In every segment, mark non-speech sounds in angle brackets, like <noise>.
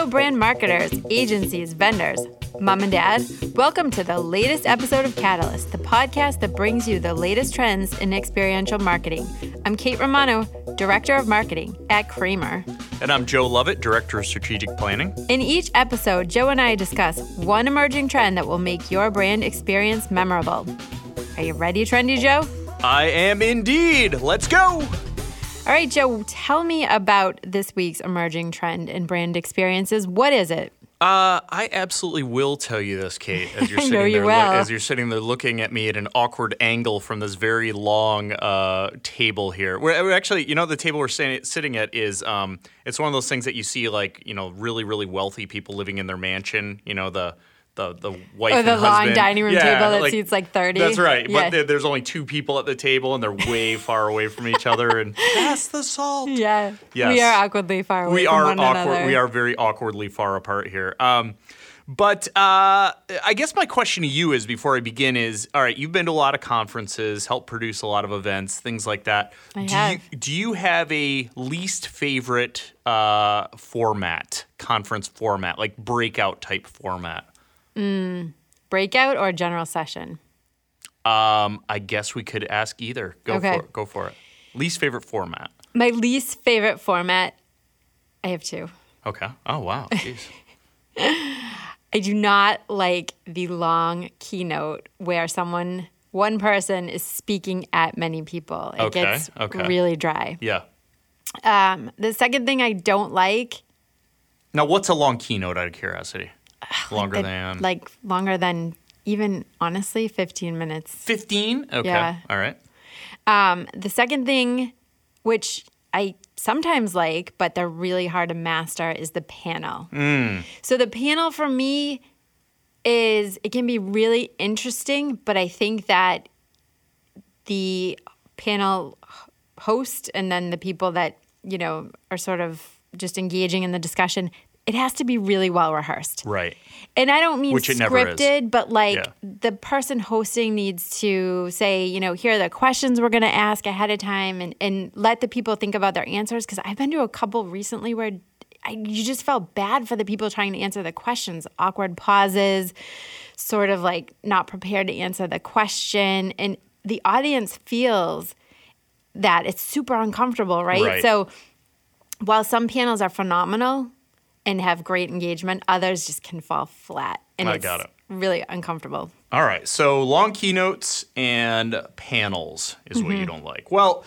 Hello, brand marketers, agencies, vendors, mom and dad. Welcome to the latest episode of Catalyst, the podcast that brings you the latest trends in experiential marketing. I'm Kate Romano, Director of Marketing at Cramer. And I'm Joe Lovett, Director of Strategic Planning. In each episode, Joe and I discuss one emerging trend that will make your brand experience memorable. Are you ready, Trendy Joe? I am indeed. Let's go. All right, Joe, tell me about this week's emerging trend in brand experiences. What is it? Uh, I absolutely will tell you this, Kate. As you're <laughs> sitting you there, as you're sitting there looking at me at an awkward angle from this very long uh, table here. We're, we're actually, you know, the table we're sitting sitting at is, um, it's one of those things that you see, like, you know, really, really wealthy people living in their mansion. You know, the the the wife Or and the long husband. dining room Yeah, table that seats like 30? That's right. Yeah. But there- there's only two people at the table, and they're way <laughs> far away from each other. And pass the salt. Yeah. Yes. We are awkwardly far away we from are one awkward. another. We are very awkwardly far apart here. Um, but uh, I guess my question to you is before I begin is all right. You've been to a lot of conferences, helped produce a lot of events, things like that. I do have. You, do you have a least favorite uh, format, conference format, like breakout type format? Breakout or general session? Um, I guess we could ask either. Go Okay. for it. Go for it. Least favorite format. My least favorite format, I have two. Okay. Oh wow. <laughs> Jeez. I do not like the long keynote where someone, one person is speaking at many people. It Okay, gets okay. really dry. yeah. Um, the second thing I don't like, Now, what's a long keynote out of curiosity? Longer it- than like longer than even honestly 15 minutes. 15? Okay. Yeah. All right. Um, the second thing, which I sometimes like, but they're really hard to master, is the panel. So the panel for me is it can be really interesting, but I think that the panel host and then the people that you know are sort of just engaging in the discussion, it has to be really well rehearsed. Right. And I don't mean Which it never is. scripted, but like Yeah. the person hosting needs to say, you know, here are the questions we're going to ask ahead of time and, and let the people think about their answers. Because I've been to a couple recently where I, you just felt bad for the people trying to answer the questions, awkward pauses, sort of like not prepared to answer the question. And the audience feels that it's super uncomfortable, right? Right. So while some panels are phenomenal and have great engagement, others just can fall flat. And I it's got it. really uncomfortable. All right. So long keynotes and panels is what you don't like. Well,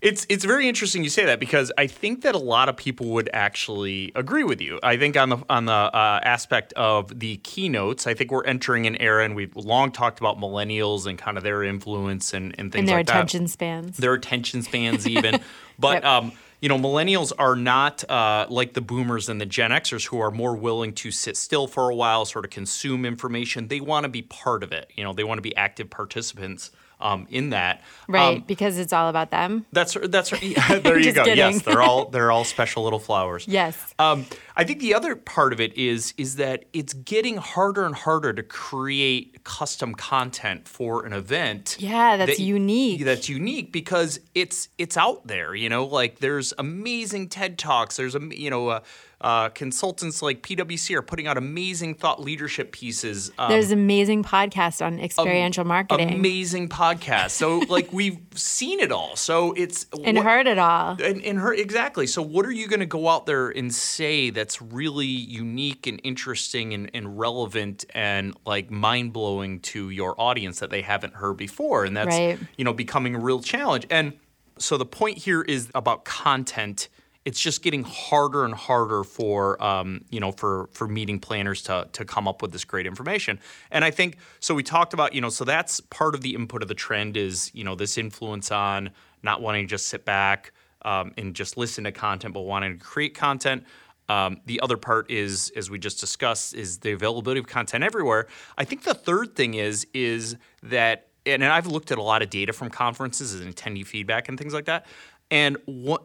it's it's very interesting you say that because I think that a lot of people would actually agree with you. I think on the on the uh, aspect of the keynotes, I think we're entering an era, and we've long talked about millennials and kind of their influence and, and things And their like attention that. spans. their attention spans <laughs> even. but Yep. um, you know, millennials are not uh, like the boomers and the Gen Xers who are more willing to sit still for a while, sort of consume information. They want to be part of it. You know, they want to be active participants um, in that. right, Um, because it's all about them. that's that's yeah, <laughs> <laughs> there you go. kidding. Yes, they're all <laughs> they're all special little flowers. Yes. Um, I think the other part of it is is that it's getting harder and harder to create custom content for an event. Yeah, that's that- unique. That's unique because it's it's out there. You know, like there's amazing TED talks. There's a you know. Uh, uh, consultants like PwC are putting out amazing thought leadership pieces. Um, There's amazing podcasts on experiential marketing amazing podcasts. So <laughs> like we've seen it all. So it's and what- heard it all. and, and her exactly. So, what are you going to go out there and say that's really unique and interesting and, and relevant and like mind blowing to your audience that they haven't heard before? And that's Right. you know becoming a real challenge. And so the point here is about content. It's just getting harder and harder for um, you know for for meeting planners to to come up with this great information. And I think so. We talked about you know so that's part of the input of the trend is you know this influence on not wanting to just sit back um, and just listen to content, but wanting to create content. Um, the other part is, as we just discussed, is the availability of content everywhere. I think the third thing is is that, and I've looked at a lot of data from conferences and attendee feedback and things like that. And what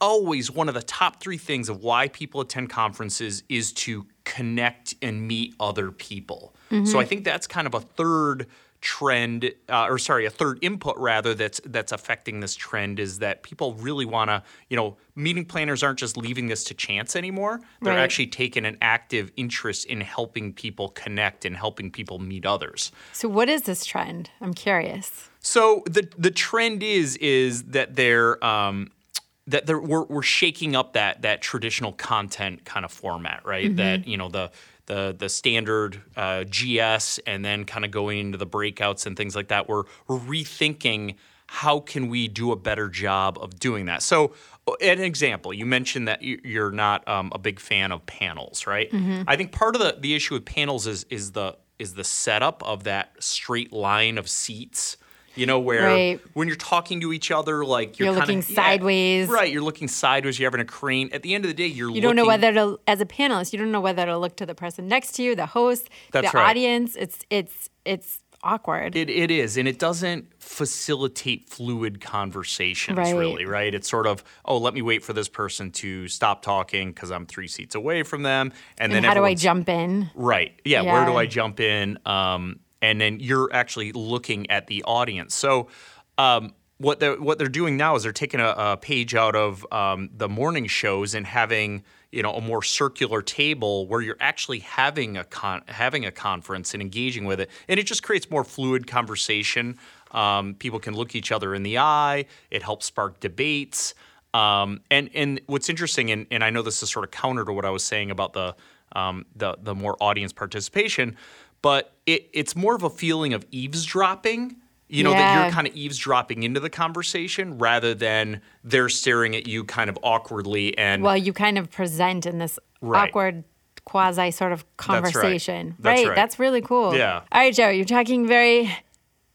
always one of the top three things of why people attend conferences is to connect and meet other people. So mm-hmm. I think that's kind of a third trend, uh, or sorry, a third input rather that's that's affecting this trend is that people really want to, you know, meeting planners aren't just leaving this to chance anymore. They're Right. actually taking an active interest in helping people connect and helping people meet others. So what is this trend? I'm curious. So the the trend is is that they're um, that they're we're, we're shaking up that that traditional content kind of format, right? That you know the the the standard uh, GS and then kind of going into the breakouts and things like that. We're we're rethinking how can we do a better job of doing that. So uh, an example, you mentioned that you- you're not um, a big fan of panels, right? I think part of the the issue with panels is is the is the setup of that straight line of seats. You know, where Right. when you're talking to each other, like you're, You're kinda- looking yeah, sideways. right? You're looking sideways. You're having a crane. At the end of the day, you're You don't know looking- whether to, as a panelist, you don't know whether to look to the person next to you, the host, the right. audience. It's it's it's awkward. It, it is, and it doesn't facilitate fluid conversations, Right. really, right? It's sort of, oh, let me wait for this person to stop talking because I'm three seats away from them, and, then how do I jump in? Right. Yeah. Where do I jump in? Um, and then you're actually looking at the audience. So, um, what they're what they're doing now is they're taking a, a page out of um, the morning shows and having you know a more circular table where you're actually having a con- having a conference and engaging with it, and it just creates more fluid conversation. Um, people can look each other in the eye. It helps spark debates. Um, and and what's interesting, and, and I know this is sort of counter to what I was saying about the um, the the more audience participation, but it, it's more of a feeling of eavesdropping. You know that you're kind of eavesdropping into the conversation rather than they're staring at you kind of awkwardly and Well, you kind of present in this Right. awkward quasi sort of conversation. That's right. That's really cool. Yeah. All right, Joe, you're talking very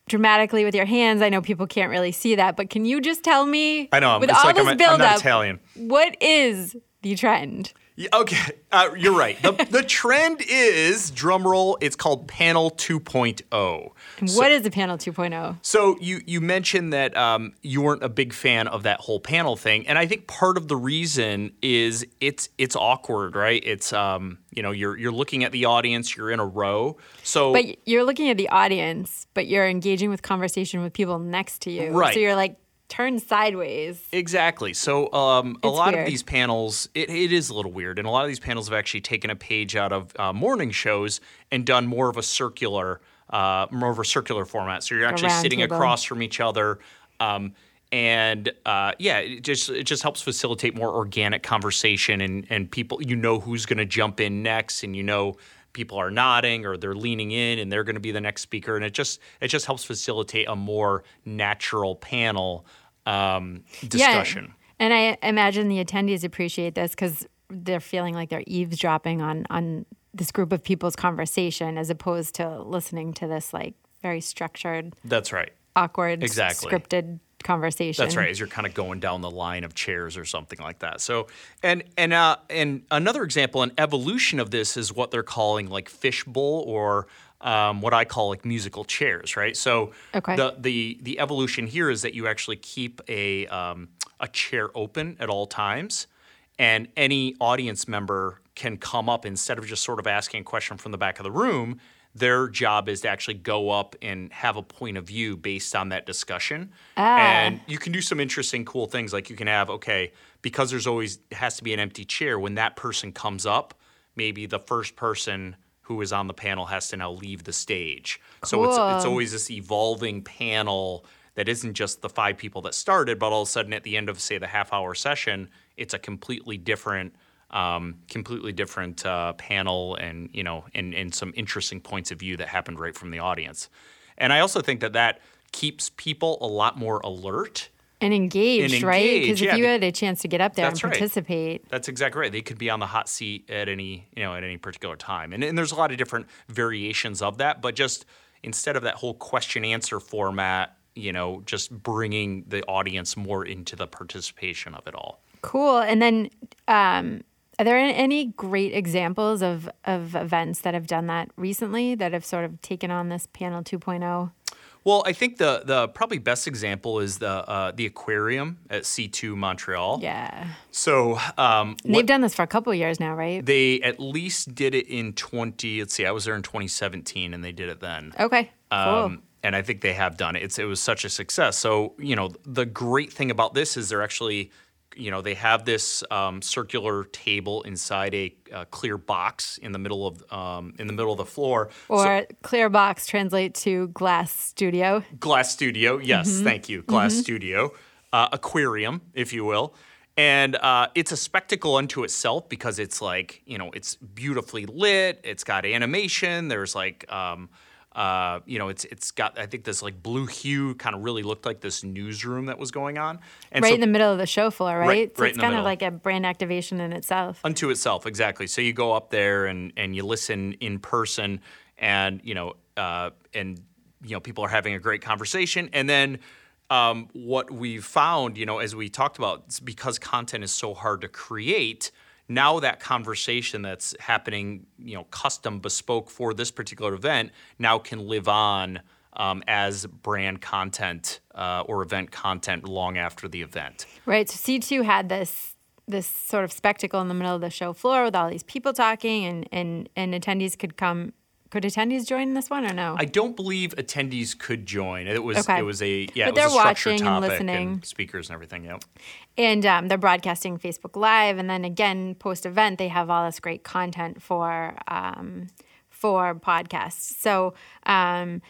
dramatically with your hands. I know people can't really see that, but can you just tell me I know with it's all like this I'm, a, I'm build not up, Italian. what is the trend? Yeah, okay, uh, you're right. The, the <laughs> trend is drum roll. It's called Panel 2.0. And what is a panel oh? 2.0? So you you mentioned that um, you weren't a big fan of that whole panel thing, and I think part of the reason is it's it's awkward, right? It's um, you know you're you're looking at the audience, you're in a row, so But you're looking at the audience, but you're engaging with conversation with people next to you. Right. So you're like turned sideways. Exactly. So um, a lot weird. of these panels, it, it is a little weird, and a lot of these panels have actually taken a page out of uh, morning shows and done more of a circular, uh, more of a circular format. So you're actually sitting table. across from each other. Um, and uh, yeah, it just it just helps facilitate more organic conversation and and people you know who's going to jump in next and you know people are nodding or they're leaning in and they're going to be the next speaker and it just it just helps facilitate a more natural panel um, discussion. Yeah. And I imagine the attendees appreciate this because they're feeling like they're eavesdropping on on this group of people's conversation as opposed to listening to this like very structured, That's right. awkward, Exactly. scripted conversation. That's right. As you're kind of going down the line of chairs or something like that. So, and and uh, and another example, an evolution of this is what they're calling like fishbowl or um, what I call like musical chairs, right? So, Okay. the the the evolution here is that you actually keep a um, a chair open at all times, and any audience member can come up instead of just sort of asking a question from the back of the room. Their job is to actually go up and have a point of view based on that discussion. And you can do some interesting, cool things. Like you can have, okay, because there's always has to be an empty chair. When that person comes up, maybe the first person who is on the panel has to now leave the stage. So it's it's always this evolving panel that isn't just the five people that started, but all of a sudden at the end of say the half hour session, it's a completely different. Um, completely different uh, panel and you know and, and some interesting points of view that happened right from the audience and i also think that that keeps people a lot more alert and engaged, And right? Because yeah, if you had a chance to get up there and That's right. participate, That's exactly right. They could be on the hot seat at any, you know, at any particular time. And, and there's a lot of different variations of that, but just instead of that whole question answer format, you know, just bringing the audience more into the participation of it all. Cool. And then, um, are there any great examples of, of events that have done that recently that have sort of taken on this panel oh? 2.0? Well, I think the the probably best example is the uh, the aquarium at C2 Montreal. Yeah. So um, they've done this for a couple of years now, right? they at least did it in 20. Let's see, I was there in 2017, and they did it then. Okay. Cool. Um, and I think they have done it. It's, it was such a success. So, you know, the great thing about this is they're actually, you know, they have this um, circular table inside a uh, clear box in the middle of um, in the middle of the floor. Or so, clear box translate to glass studio. Glass studio, yes, mm-hmm. thank you. Glass mm-hmm. studio, uh, aquarium, if you will. And uh, it's a spectacle unto itself because it's like, you know, it's beautifully lit. It's got animation. There's like, um, uh, you know, it's it's got I think this like blue hue kind of really looked like this newsroom that was going on. And right so, in the middle of the show floor, right? right so right it's kind of like a brand activation in itself. Unto itself, exactly. So you go up there and and you listen in person, and you know, uh, and you know, people are having a great conversation, and then. Um, what we've found, you know, as we talked about, because content is so hard to create, now that conversation that's happening, you know, custom bespoke for this particular event now can live on um, as brand content uh, or event content long after the event. Right. So C2 had this this sort of spectacle in the middle of the show floor with all these people talking and and, and attendees could come could attendees join this one or no? I don't believe attendees could join. It was okay. it was a yeah, but they're watching and listening, and speakers and everything. Yep. And um, they're broadcasting Facebook Live, and then again post event they have all this great content for um, for podcasts. So. Um,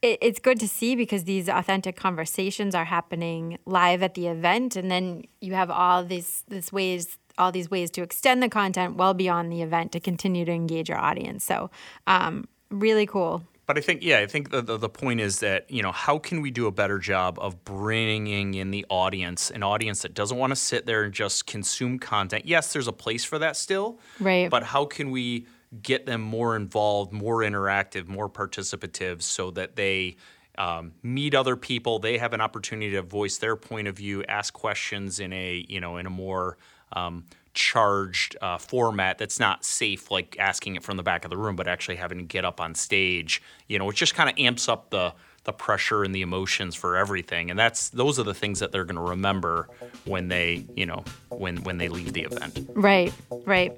it, it's good to see because these authentic conversations are happening live at the event, and then you have all these this ways all these ways to extend the content well beyond the event to continue to engage your audience. So, um, really cool. But I think, yeah, I think the, the, the, point is that, you know, how can we do a better job of bringing in the audience, an audience that doesn't want to sit there and just consume content? Yes, there's a place for that still. Right. But how can we get them more involved, more interactive, more participative so that they um, meet other people, they have an opportunity to voice their point of view, ask questions in a, you know, in a more um, charged uh, format that's not safe, like asking it from the back of the room, but actually having to get up on stage. You know, it just kind of amps up the the pressure and the emotions for everything. And that's those are the things that they're going to remember when they you know when when they leave the event. Right right.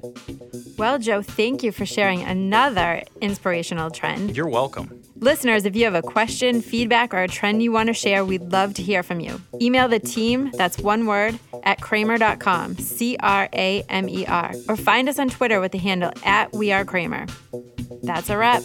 Well joe thank you for sharing another inspirational trend. You're welcome listeners if you have a question feedback or a trend you want to share we'd love to hear from you. Email the team that's one word at cramer.com c-r-a-m-e-r or find us on twitter with the handle at we are cramer. That's a wrap